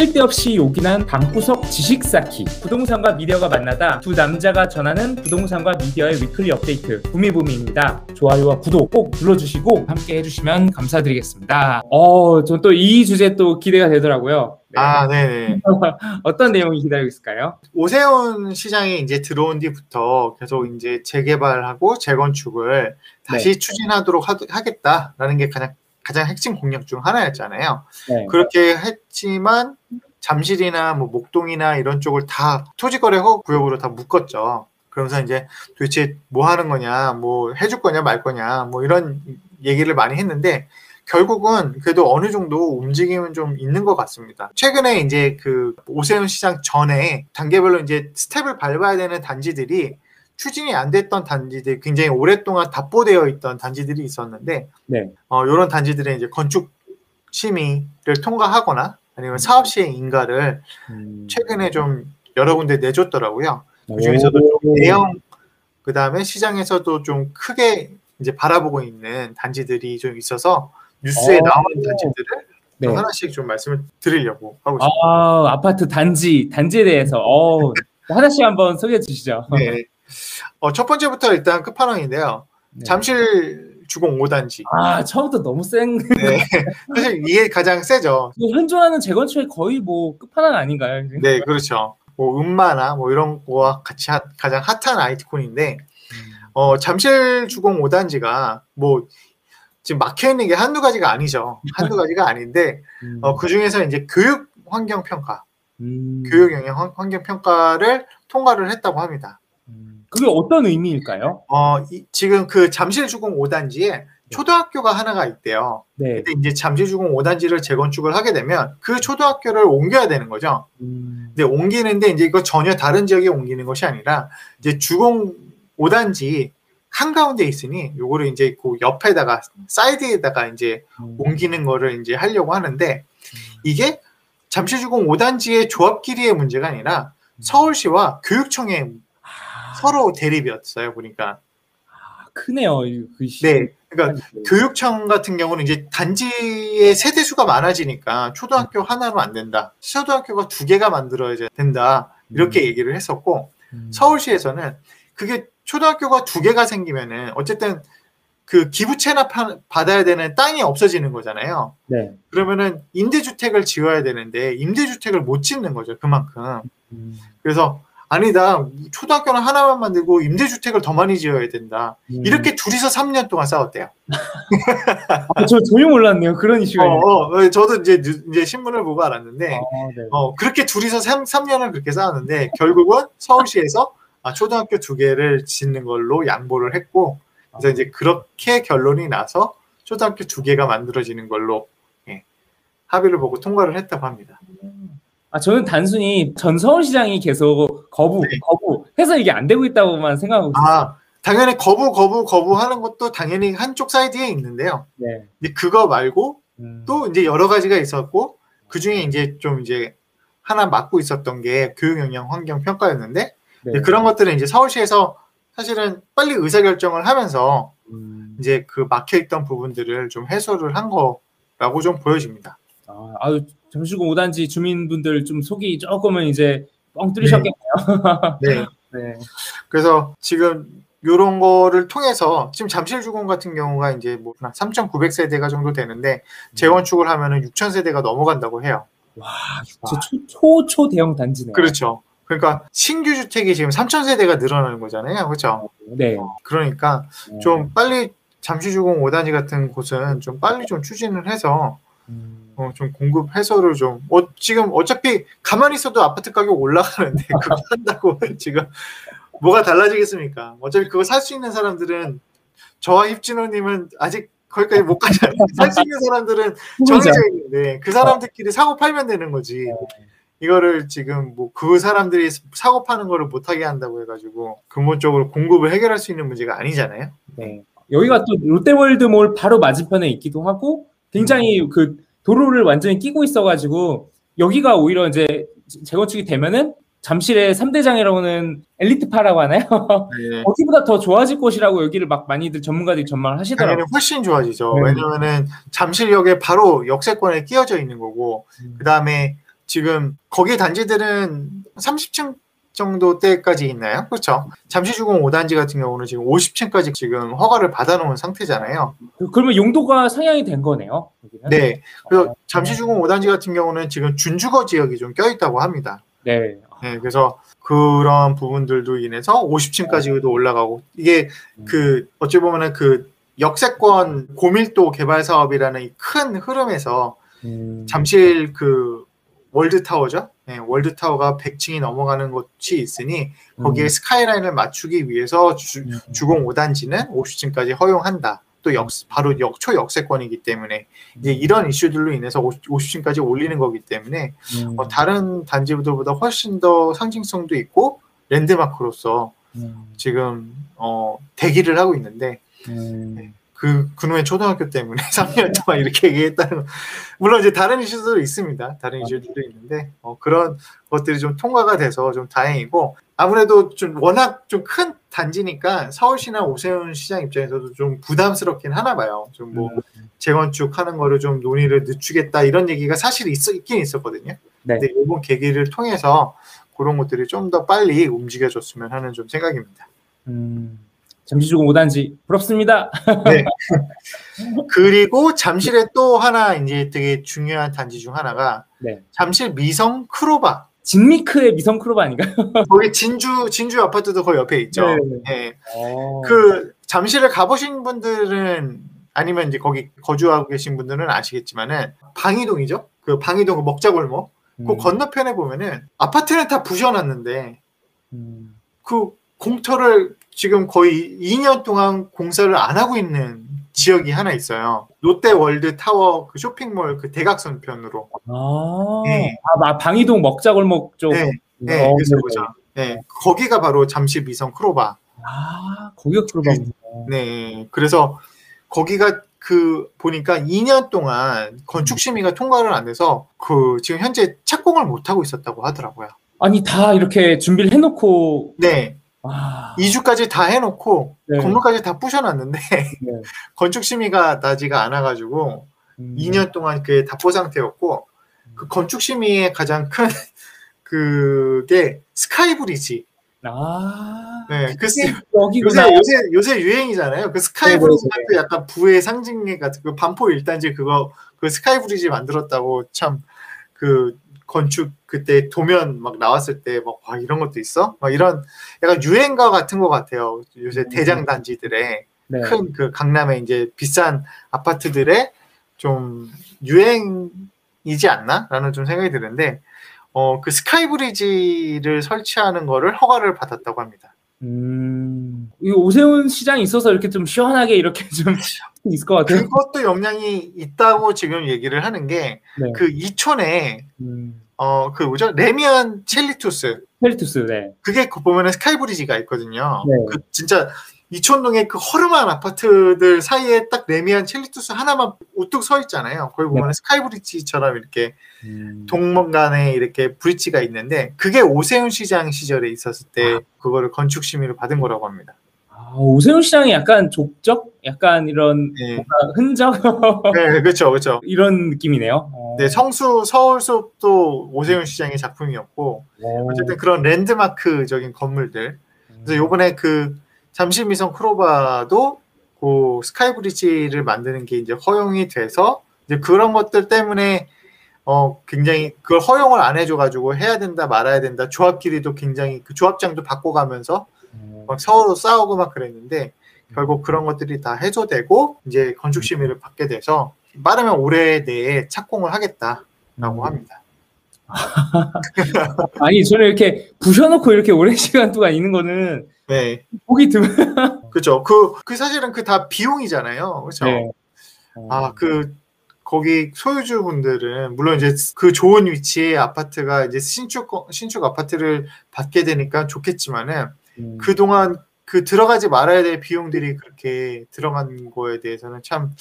쓸데없이 요긴한 방구석 지식 쌓기 부동산과 미디어가 만나다 두 남자가 전하는 부동산과 미디어의 위클리 업데이트 부미부미입니다 좋아요와 구독 꼭 눌러주시고 함께 해주시면 감사드리겠습니다 어, 전 또 이 주제 또 기대가 되더라고요 네. 아, 네네. 어떤 내용이 기다리고 있을까요? 오세훈 시장이 이제 들어온 뒤부터 계속 이제 재개발하고 재건축을 다시 네. 추진하도록 하, 하겠다라는 게 가장 가장 핵심 공약 중 하나였잖아요. 네. 그렇게 했지만 잠실이나 뭐 목동이나 이런 쪽을 다 토지거래 허 구역으로 다 묶었죠. 그러면서 이제 도대체 뭐 하는 거냐, 뭐 해줄 거냐 말 거냐, 뭐 이런 얘기를 많이 했는데 결국은 그래도 어느 정도 움직임은 좀 있는 것 같습니다. 최근에 이제 그 오세훈 시장 전에 단계별로 이제 스텝을 밟아야 되는 단지들이 추진이 안 됐던 단지들, 굉장히 오랫동안 답보되어 있던 단지들이 있었는데, 네. 어, 이런 단지들의 이제 건축 심의를 통과하거나 아니면 사업 시행 인가를 음. 최근에 좀 여러 군데 내줬더라고요. 그 중에서도 좀 대형, 그 다음에 시장에서도 좀 크게 이제 바라보고 있는 단지들이 좀 있어서 뉴스에 오. 나오는 단지들을 네. 좀 하나씩 좀 말씀을 드리려고 하고 있습니다. 아, 아파트 단지, 단지에 대해서 어, 하나씩 한번 소개해 주시죠. 네. 어, 첫 번째부터 일단 끝판왕인데요. 네. 잠실 주공 5단지. 아, 처음부터 너무 센. 네. 사실 이게 가장 세죠. 현존하는 재건축의 거의 뭐 끝판왕 아닌가요? 네, 그렇죠. 뭐 음마나 뭐 이런 거와 같이 핫- 가장 핫한 아이콘인데 어, 잠실 주공 5단지가 뭐 지금 막혀 있는 게 한두 가지가 아니죠. 한두 가지가 아닌데 음. 어, 그 중에서 이제 교육 환경 평가, 음. 교육 영향 환- 환경 평가를 통과를 했다고 합니다. 음. 그게 어떤 의미일까요? 어, 이- 지금 그 잠실 주공 5단지에 초등학교가 하나가 있대요. 네. 근데 이제 잠실 주공 5단지를 재건축을 하게 되면 그 초등학교를 옮겨야 되는 거죠. 음. 근데 옮기는데 이제 이거 전혀 다른 지역에 옮기는 것이 아니라 이제 주공 5단지 한가운데 있으니 요거를 이제 그 옆에다가 사이드에다가 이제 음. 옮기는 거를 이제 하려고 하는데 이게 잠실주공 5단지의 조합끼리의 문제가 아니라 서울시와 교육청의 아, 서로 대립이었어요 보니까 크네요. 이 글씨. 네 그러니까 교육청 같은 경우는 이제 단지의 세대 수가 많아지니까 초등학교 하나로 안 된다 초등학교가 두 개가 만들어야 된다 이렇게 얘기를 했었고 음. 서울시에서는 그게 초등학교가 두 개가 생기면은 어쨌든 그 기부 채납 받아야 되는 땅이 없어지는 거잖아요. 네. 그러면은 임대주택을 지어야 되는데 임대주택을 못 짓는 거죠. 그만큼. 음. 그래서 아니다. 초등학교는 하나만 만들고 임대주택을 더 많이 지어야 된다. 음. 이렇게 둘이서 3년 동안 싸웠대요. 아, 저 전혀 몰랐네요. 그런 이슈가 어, 있네. 어, 저도 이제, 뉴- 이제 신문을 보고 알았는데 아, 네. 어, 그렇게 둘이서 3, 년을 그렇게 싸웠는데 결국은 서울시에서 아, 초등학교 두 개를 짓는 걸로 양보를 했고 그래서 아. 이제 그렇게 결론이 나서 초등학교 두 개가 만들어지는 걸로 예, 합의를 보고 통과를 했다고 합니다. 아, 저는 단순히 전 서울시장이 계속 거부, 네. 거부 해서 이게 안 되고 있다고만 생각하고 있어요. 아 당연히 거부 거부 거부하는 것도 당연히 한쪽 사이드에 있는데요. 네. 근데 그거 말고 음. 또 이제 여러 가지가 있었고 그 중에 이제 좀 이제 하나 맡고 있었던 게 교육 영향 환경 평가였는데 네. 그런 것들은 이제 서울시에서 사실은 빨리 의사 결정을 하면서 음. 이제 그 막혀 있던 부분들을 좀 해소를 한 거라고 좀 보여집니다. 아, 아유, 잠실구 5단지 주민분들 좀 속이 조금은 이제 뻥 뚫리셨겠네요. 네. 네. 그래서 지금 요런 거를 통해서 지금 잠실 주공 같은 경우가 이제 뭐 3,900세대가 정도 되는데 재건축을 하면은 6,000세대가 넘어간다고 해요. 와, 저 초, 초, 초 대형 단지네요. 그렇죠. 그러니까 신규 주택이 지금 3,000세대가 늘어나는 거잖아요. 그렇죠? 네. 그러니까 좀 빨리 잠실 주공 5단지 같은 곳은 좀 빨리 좀 추진을 해서 음. 어, 좀 공급 해소를 좀 어, 지금 어차피 가만히 있어도 아파트 가격 올라가는데 그거 한다고 지금 뭐가 달라지겠습니까? 어차피 그거 살 수 있는 사람들은 저와 힙진호님은 아직 거기까지 못 가잖아요. 살 수 있는 사람들은 정해져 있는데 그 사람들끼리 사고 팔면 되는 거지. 이거를 지금 뭐 그 사람들이 사고 파는 거를 못하게 한다고 해가지고 근본적으로 공급을 해결할 수 있는 문제가 아니잖아요. 네. 여기가 또 롯데월드몰 바로 맞은편에 있기도 하고 굉장히 그 도로를 완전히 끼고 있어가지고 여기가 오히려 이제 재건축이 되면은 잠실의 3대장이라고는 엘리트파라고 하나요? 네. 거기보다 더 좋아질 것이라고 여기를 막 많이들 전문가들이 전망을 당연히 하시더라고요. 훨씬 좋아지죠. 네. 왜냐면은 잠실역에 바로 역세권에 끼어져 있는 거고 음. 그 다음에 지금 거기 단지들은 30층 정도 때까지 있나요? 그렇죠. 잠시주공 5단지 같은 경우는 지금 50층까지 지금 허가를 받아놓은 상태잖아요. 그- 그러면 용도가 상향이 된 거네요. 여기는? 네. 그래서 어, 잠시주공 5단지 같은 경우는 지금 준주거 지역이 좀 껴있다고 합니다. 네. 네, 그래서 그런 부분들도 인해서 50층까지도 올라가고 이게 그 어찌 보면은 그 역세권 고밀도 개발 사업이라는 이 큰 흐름에서 음, 잠실 그 월드 타워죠. 네, 월드 타워가 100층이 넘어가는 곳이 있으니 거기에 음, 스카이라인을 맞추기 위해서 주, 음, 주공 5단지는 50층까지 허용한다. 또 역, 바로 역, 초역세권이기 때문에 이제 이런 이슈들로 인해서 50, 50 층까지 올리는 거기 때문에 음, 어, 다른 단지들보다 훨씬 더 상징성도 있고 랜드마크로서 음, 지금 어, 대기를 하고 있는데 음, 그 그놈의 초등학교 때문에 3년 동안 이렇게 얘기했다는 거. 물론 이제 다른 이슈도 있습니다. 다른 이슈들도 있는데 어, 그런 것들이 좀 통과가 돼서 좀 다행이고 아무래도 좀 워낙 좀 큰 단지니까 서울시나 오세훈 시장 입장에서도 좀 부담스럽긴 하나 봐요. 좀뭐 음. 재건축하는 거를 좀 논의를 늦추겠다 이런 얘기가 사실 있, 있긴 있었거든요. 네. 근데 이번 계기를 통해서 그런 것들이 좀 더 빨리 움직여줬으면 하는 좀 생각입니다. 음, 잠시주공 5단지 부럽습니다. 네. 그리고 잠실에 또 하나 이제 되게 중요한 단지 중 하나가 네. 잠실 미성 크로바. 진미크의 미성 크로바 아닌가요? 거기 진주 진주 아파트도 거기 옆에 있죠. 네. 네. 어, 그 잠실을 가보신 분들은 아니면 이제 거기 거주하고 계신 분들은 아시겠지만은 방이동이죠. 그 방이동 그 먹자골목. 그 음, 건너편에 보면은 아파트는 다 부셔놨는데 음, 그 공터를 지금 거의 2년 동안 공사를 안 하고 있는 지역이 하나 있어요. 롯데월드 타워 그 쇼핑몰 그 대각선 편으로. 아, 네. 아, 마- 방이동 먹자골목 쪽. 네, 네, 어, 그래서 네. 보자. 네, 거기가 바로 잠실 미성 크로바. 아, 거기가 크로바군요. 네, 그래서 거기가 그 보니까 2년 동안 건축 심의가 통과를 안 돼서 그 지금 현재 착공을 못 하고 있었다고 하더라고요. 아니 다 이렇게 준비를 해놓고 네, 아, 2주까지 다 해놓고 네. 건물까지 다 부셔놨는데 네. 건축 심의가 나지가 않아가지고 음, 2년 동안 그게 답보 상태였고 그 건축 심의의 가장 큰 그게 스카이 브리지. 아, 네, 그 여기구나. 요새 요새 요새 유행이잖아요. 그 네, 스카이 브리지가 네, 그 약간 부의 상징 같은 그 반포 일단지 그거 그 스카이 브리지 만들었다고 참 그 건축 그때 도면 막 나왔을 때 막 와, 이런 것도 있어? 막 이런 약간 유행가 같은 것 같아요. 요새 음. 대장 단지들의 네. 큰 그 강남의 이제 비싼 아파트들의 좀 유행이지 않나라는 좀 생각이 드는데 어 그 스카이 브리지를 설치하는 거를 허가를 받았다고 합니다. 음, 이 오세훈 시장이 있어서 이렇게 좀 시원하게 이렇게 좀 있을 것 같아요. 그것도 영향이 있다고 지금 얘기를 하는 게 네. 그 이촌에 음, 어 그 뭐죠 래미안 첼리투스 첼리투스, 네. 그게 그 보면은 스카이브리지가 있거든요. 네. 그 진짜 이촌동의 그 허름한 아파트들 사이에 딱 레미안 첼리투스 하나만 우뚝 서 있잖아요. 거기 보면 은 스카이브리지처럼 이렇게 음, 동문간에 이렇게 브릿지가 있는데 그게 오세훈 시장 시절에 있었을 때 그거를 건축 심의를 받은 거라고 합니다. 아, 오세훈 시장이 약간 족적, 약간 이런 네, 흔적 네 그렇죠, 그렇죠. 이런 느낌이네요. 어. 네, 성수 서울 숲도 오세훈 시장의 작품이었고 어. 어쨌든 그런 랜드마크적인 건물들. 그래서 요번에 그 잠실미성 크로바도 그 스카이브리지를 만드는 게 이제 허용이 돼서 이제 그런 것들 때문에 어 굉장히 그걸 허용을 안 해줘가지고 해야 된다 말아야 된다 조합끼리도 굉장히 그 조합장도 바꿔가면서 어. 막 서로 싸우고 막 그랬는데 결국 그런 것들이 다 해소되고 이제 건축 심의를 받게 돼서 빠르면 올해 내에 착공을 하겠다라고 합니다. 아니 저는 이렇게 부셔놓고 이렇게 오랜 시간 동안 있는 거는 네, 보기 드문. 그렇죠. 그, 그 사실은 그 다 비용이잖아요. 그렇죠. 네. 아, 그, 거기 소유주 분들은, 물론 이제 그 좋은 위치의 아파트가 이제 신축, 거- 신축 아파트를 받게 되니까 좋겠지만은, 음, 그동안 그 들어가지 말아야 될 비용들이 그렇게 들어간 거에 대해서는 참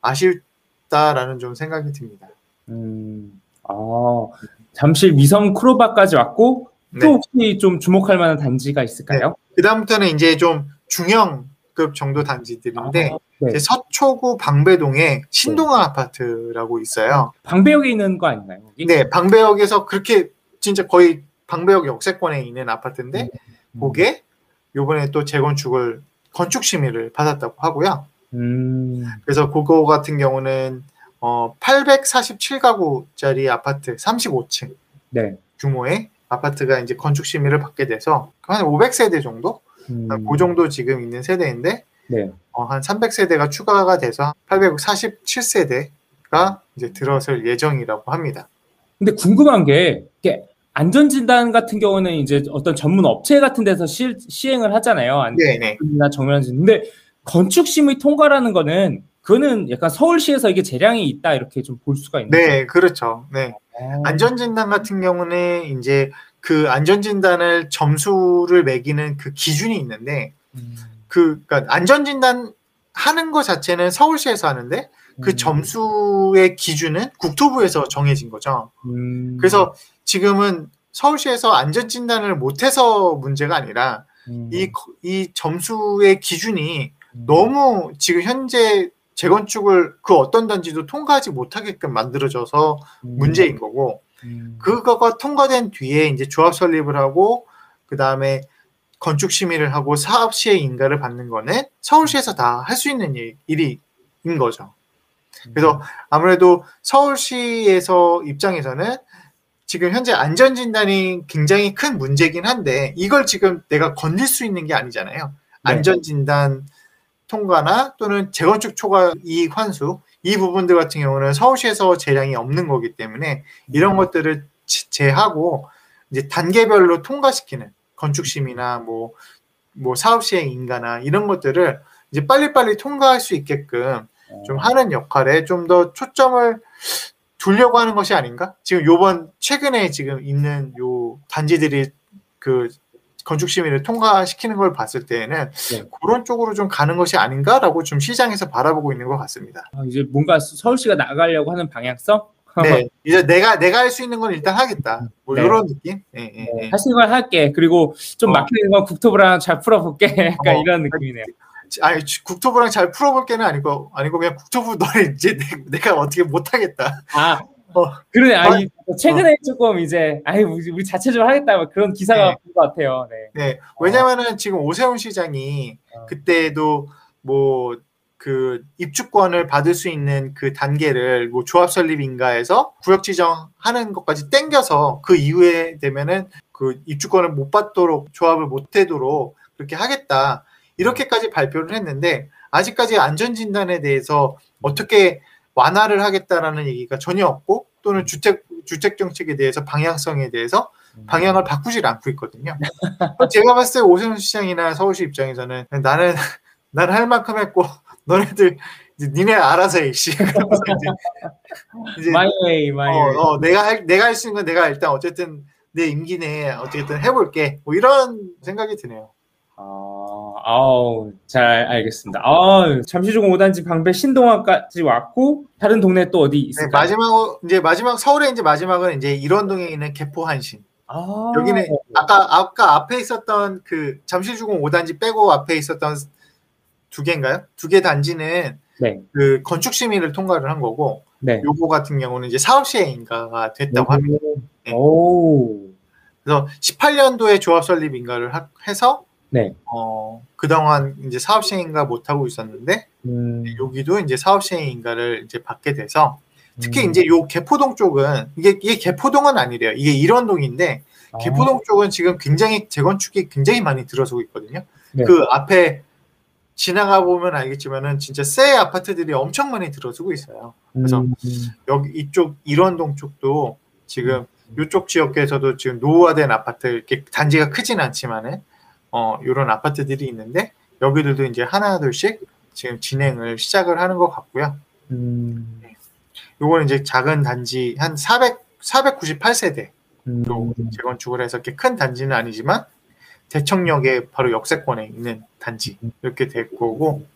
아쉽다라는 좀 생각이 듭니다. 음, 아, 잠실 미성 크로바까지 왔고 또 네. 혹시 좀 주목할 만한 단지가 있을까요? 그다음부터는 이제 좀 중형, 그 20급 정도 단지들인데 아, 네. 이제 서초구 방배동에 신동아 아파트라고 있어요. 방배역에 있는 거 아닌가요? 거기? 네, 방배역에서 그렇게 진짜 거의 방배역 역세권에 있는 아파트인데 음. 그게 요번에 또 재건축을 건축 심의를 받았다고 하고요. 음. 그래서 그거 같은 경우는 어 847가구짜리 아파트 35층 네. 규모의 아파트가 이제 건축 심의를 받게 돼서 한 500세대 정도? 음. 한그 정도 지금 있는 세대인데 네. 어, 한 300세대가 추가가 돼서 847세대가 이제 들어설 예정이라고 합니다. 근데 궁금한 게 안전진단 같은 경우는 이제 어떤 전문 업체 같은 데서 시, 시행을 하잖아요. 안전이나 정면진. 근데 건축 심의 통과라는 거는 그거는 약간 서울시에서 이게 재량이 있다 이렇게 좀 볼 수가 있는 네, 그렇죠. 네. 거예요. 안전진단 같은 경우는 이제 그 안전진단을 점수를 매기는 그 기준이 있는데 음. 그 그러니까 안전진단 하는 것 자체는 서울시에서 하는데 그 음. 점수의 기준은 국토부에서 정해진 거죠. 음. 그래서 지금은 서울시에서 안전진단을 못해서 문제가 아니라 음. 이, 거- 이 점수의 기준이 음. 너무 지금 현재 재건축을 그 어떤 단지도 통과하지 못하게끔 만들어져서 음. 문제인 거고 음. 그거가 통과된 뒤에 이제 조합 설립을 하고 그 다음에 건축 심의를 하고 사업 시행 인가를 받는 거는 서울시에서 다 할 수 있는 일, 일인 거죠. 그래서 아무래도 서울시에서 입장에서는 지금 현재 안전 진단이 굉장히 큰 문제긴 한데 이걸 지금 내가 건질 수 있는 게 아니잖아요. 네. 안전 진단 통과나 또는 재건축 초과 이익 환수 이 부분들 같은 경우는 서울시에서 재량이 없는 거기 때문에 이런 것들을 제- 제하고 이제 단계별로 통과시키는 건축심이나 뭐, 뭐 사업 시행 인가나 이런 것들을 이제 빨리빨리 통과할 수 있게끔 좀 하는 역할에 좀 더 초점을 두려고 하는 것이 아닌가? 지금 요번 최근에 지금 있는 요 단지들이 그 건축 심의를 통과시키는 걸 봤을 때에는 네. 그런 쪽으로 좀 가는 것이 아닌가라고 좀 시장에서 바라보고 있는 것 같습니다. 아, 이제 뭔가 서울시가 나가려고 하는 방향성? 네, 이제 내가 내가 할 수 있는 건 일단 하겠다. 뭐 네. 이런 느낌? 예, 예, 네, 예. 할수 있는 걸 할게. 그리고 좀 어. 막히는 건 국토부랑 잘 풀어볼게. 약간 어. 이런 느낌이네요. 아니 국토부랑 잘 풀어볼 게는 아니고 아니고 그냥 국토부 너를 이제 내, 가 어떻게 못하겠다. 아, 어. 그러네. 아, 이- 최근에 조금 이제, 아이, 우리, 우리 자체적으로 하겠다. 막 그런 기사가 네. 본것 같아요. 네. 네, 왜냐면은 지금 오세훈 시장이 어. 그때도 뭐 그 입주권을 받을 수 있는 그 단계를 뭐 조합 설립인가에서 구역 지정하는 것까지 땡겨서 그 이후에 되면은 그 입주권을 못 받도록 조합을 못 되도록 그렇게 하겠다 이렇게까지 발표를 했는데 아직까지 안전 진단에 대해서 어떻게 완화를 하겠다라는 얘기가 전혀 없고 또는 주택 주택 정책에 대해서 방향성에 대해서 방향을 바꾸질 않고 있거든요. 제가 봤을 때 오세훈 시장이나 서울시 입장에서는 나는 나는 할 만큼 했고 너네들 이제 니네 알아서 해. 씨. 이제, 이제 my way, my way. 어, 어, 내가 할 내가 할 수 있는 건 내가 일단 어쨌든 내 임기 내에 어쨌든 해볼게. 뭐 이런 생각이 드네요. 아, 아우, 잘 알겠습니다. 아, 잠실주공 5단지 방배 신동아까지 왔고, 다른 동네 또 어디 네, 있을까요? 마지막 이제 마지막 서울에 이제 마지막은 이제 일원동에 있는 개포 한신. 아, 여기는 아까 아까 앞에 있었던 그 잠실주공 5단지 빼고 앞에 있었던 두 개인가요? 두 개 단지는 네, 그 건축 심의를 통과를 한 거고 네. 요거 같은 경우는 이제 사업 시행인가가 됐다고 합니다. 네. 오, 그래서 18년도에 조합 설립 인가를 하- 해서 네. 어 그동안 이제 사업 시행인가 못 하고 있었는데 음, 여기도 이제 사업 시행 인가를 이제 받게 돼서 특히 음. 이제 요 개포동 쪽은 이게 이게 개포동은 아니래요. 이게 일원동인데 아, 개포동 쪽은 지금 굉장히 재건축이 굉장히 많이 들어서고 있거든요. 네. 그 앞에 지나가 보면 알겠지만은 진짜 새 아파트들이 엄청 많이 들어서고 있어요. 그래서 음, 여기 이쪽 일원동 쪽도 지금 이쪽 지역에서도 지금 노후화된 아파트 이렇게 단지가 크진 않지만은 어 이런 아파트들이 있는데 여기들도 이제 하나 둘씩 지금 진행을 시작을 하는 것 같고요. 음, 요거는 이제 작은 단지 한 400, 498세대 음, 또 재건축을 해서 이렇게 큰 단지는 아니지만 대청역에 바로 역세권에 있는 단지 이렇게 될 거고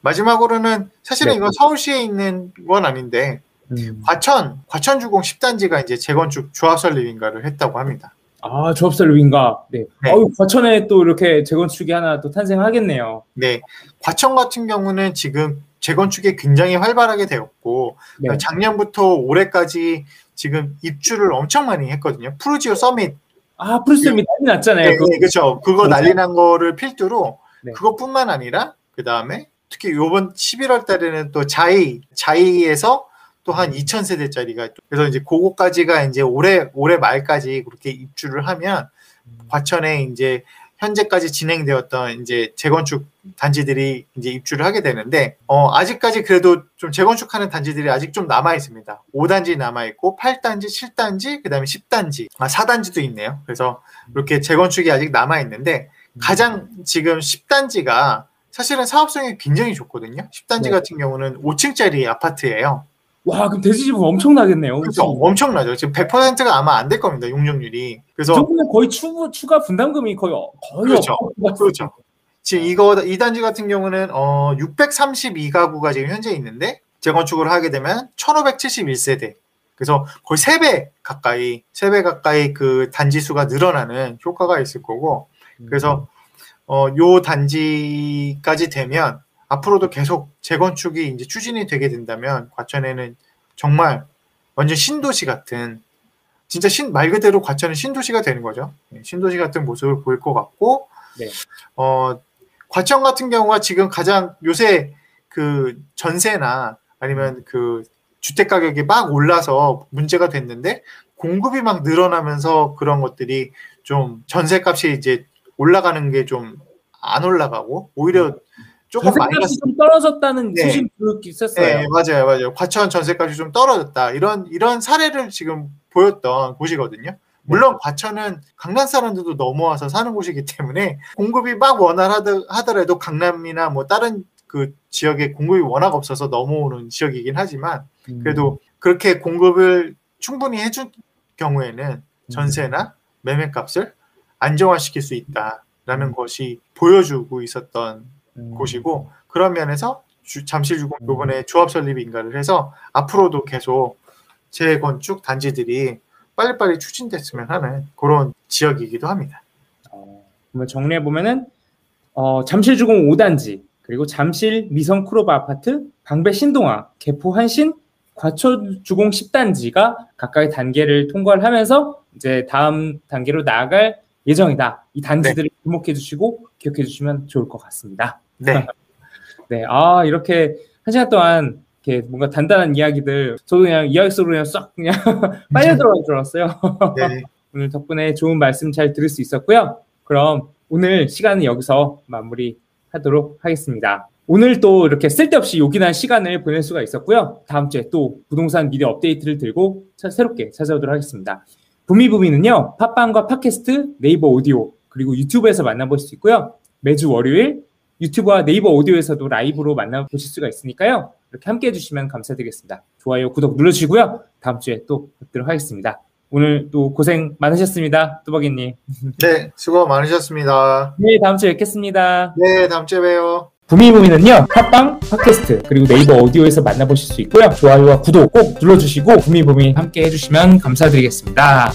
마지막으로는 사실은 네. 이건 서울시에 있는 건 아닌데 음. 과천 과천주공 10단지가 이제 재건축 조합 설립인가를 했다고 합니다. 아 조합설립인가. 네. 네. 어우 과천에 또 이렇게 재건축이 하나 또 탄생하겠네요. 네, 과천 같은 경우는 지금 재건축이 굉장히 활발하게 되었고 네. 작년부터 올해까지 지금 입주를 엄청 많이 했거든요. 푸르지오 서밋 아 프루스미 난리 났잖아요. 네, 그거. 네, 그렇죠. 그거. 난리 난 거를 필두로 네. 그것뿐만 아니라 그 다음에 특히 요번 11월 달에는 또 자이 자이에서 또 한 2,000세대짜리가 그래서 이제 그거까지가 이제 올해 올해 말까지 그렇게 입주를 하면 과천에 이제 현재까지 진행되었던 이제 재건축 단지들이 이제 입주를 하게 되는데 어 아직까지 그래도 좀 재건축하는 단지들이 아직 좀 남아 있습니다. 5단지 남아 있고 8단지, 7단지, 그다음에 10단지, 아 4단지도 있네요. 그래서 이렇게 재건축이 아직 남아 있는데 가장 지금 10단지가 사실은 사업성이 굉장히 좋거든요. 10단지 네. 같은 경우는 5층짜리 아파트예요. 와 그럼 대지집은 엄청나겠네요. 그렇죠. 엄청나죠. 지금 100%가 아마 안 될 겁니다. 용적률이. 그래서 저분은 거의 추, 추가 분담금이 거의 어- 거의 그렇죠. 그렇죠. 지금 이거 이 단지 같은 경우는 어 632가구가 지금 현재 있는데 재건축을 하게 되면 1571세대. 그래서 거의 3배 가까이 3배 가까이 그 단지 수가 늘어나는 효과가 있을 거고 그래서 어요 단지까지 되면 앞으로도 계속 재건축이 이제 추진이 되게 된다면 과천에는 정말 완전 신도시 같은 진짜 신 말 그대로 과천은 신도시가 되는 거죠. 네, 신도시 같은 모습을 보일 것 같고 네. 어 과천 같은 경우가 지금 가장 요새 그 전세나 아니면 그 주택 가격이 막 올라서 문제가 됐는데 공급이 막 늘어나면서 그런 것들이 좀 전세값이 이제 올라가는 게 좀 안 올라가고 오히려 조금 전세값이 마이너스 좀 떨어졌다는 네. 소식 있었어요. 네, 맞아요, 맞아요. 과천 전세값이 좀 떨어졌다. 이런 이런 사례를 지금 보였던 곳이거든요. 물론 과천은 강남 사람들도 넘어와서 사는 곳이기 때문에 공급이 막 원활하더라도 강남이나 뭐 다른 그 지역에 공급이 워낙 없어서 넘어오는 지역이긴 하지만 음. 그래도 그렇게 공급을 충분히 해준 경우에는 전세나 매매값을 안정화시킬 수 있다라는 것이 보여주고 있었던 음. 곳이고 그런 면에서 주- 잠실 주공 이번에 조합 설립 인가를 해서 앞으로도 계속 재건축 단지들이 빨리빨리 추진됐으면 하는 그런 지역이기도 합니다. 어, 그러면 정리해 보면은 어, 잠실 주공 5단지 그리고 잠실 미성 크로바 아파트, 방배 신동아, 개포 한신, 과천주공 10단지가 각각의 단계를 통과를 하면서 이제 다음 단계로 나아갈 예정이다. 이 단지들을 주목해 주시고 기억해 주시면 좋을 것 같습니다. 네, 네, 아 이렇게 한 시간 동안 이렇게 뭔가 단단한 이야기들 저도 그냥 이야기 속으로 그냥 싹 그냥 빨려 들어간 줄 알았어요. 네, 오늘 덕분에 좋은 말씀 잘 들을 수 있었고요. 그럼 오늘 시간은 여기서 마무리 하도록 하겠습니다. 오늘 또 이렇게 쓸데없이 요긴한 시간을 보낼 수가 있었고요. 다음 주에 또 부동산 미디어 업데이트를 들고 차- 새롭게 찾아오도록 하겠습니다. 부미부미는요, 팟빵과 팟캐스트, 네이버 오디오, 그리고 유튜브에서 만나보실 수 있고요. 매주 월요일 유튜브와 네이버 오디오에서도 라이브로 만나보실 수가 있으니까요. 이렇게 함께 해주시면 감사드리겠습니다. 좋아요, 구독 눌러주시고요. 다음 주에 또 뵙도록 하겠습니다. 오늘 또 고생 많으셨습니다. 뚜벅이님. 네, 수고 많으셨습니다. 네, 다음 주에 뵙겠습니다. 네, 다음 주에 봬요. 부미부미는요, 팟빵, 팟캐스트, 그리고 네이버 오디오에서 만나보실 수 있고요. 좋아요와 구독 꼭 눌러주시고, 부미부미 함께 해주시면 감사드리겠습니다.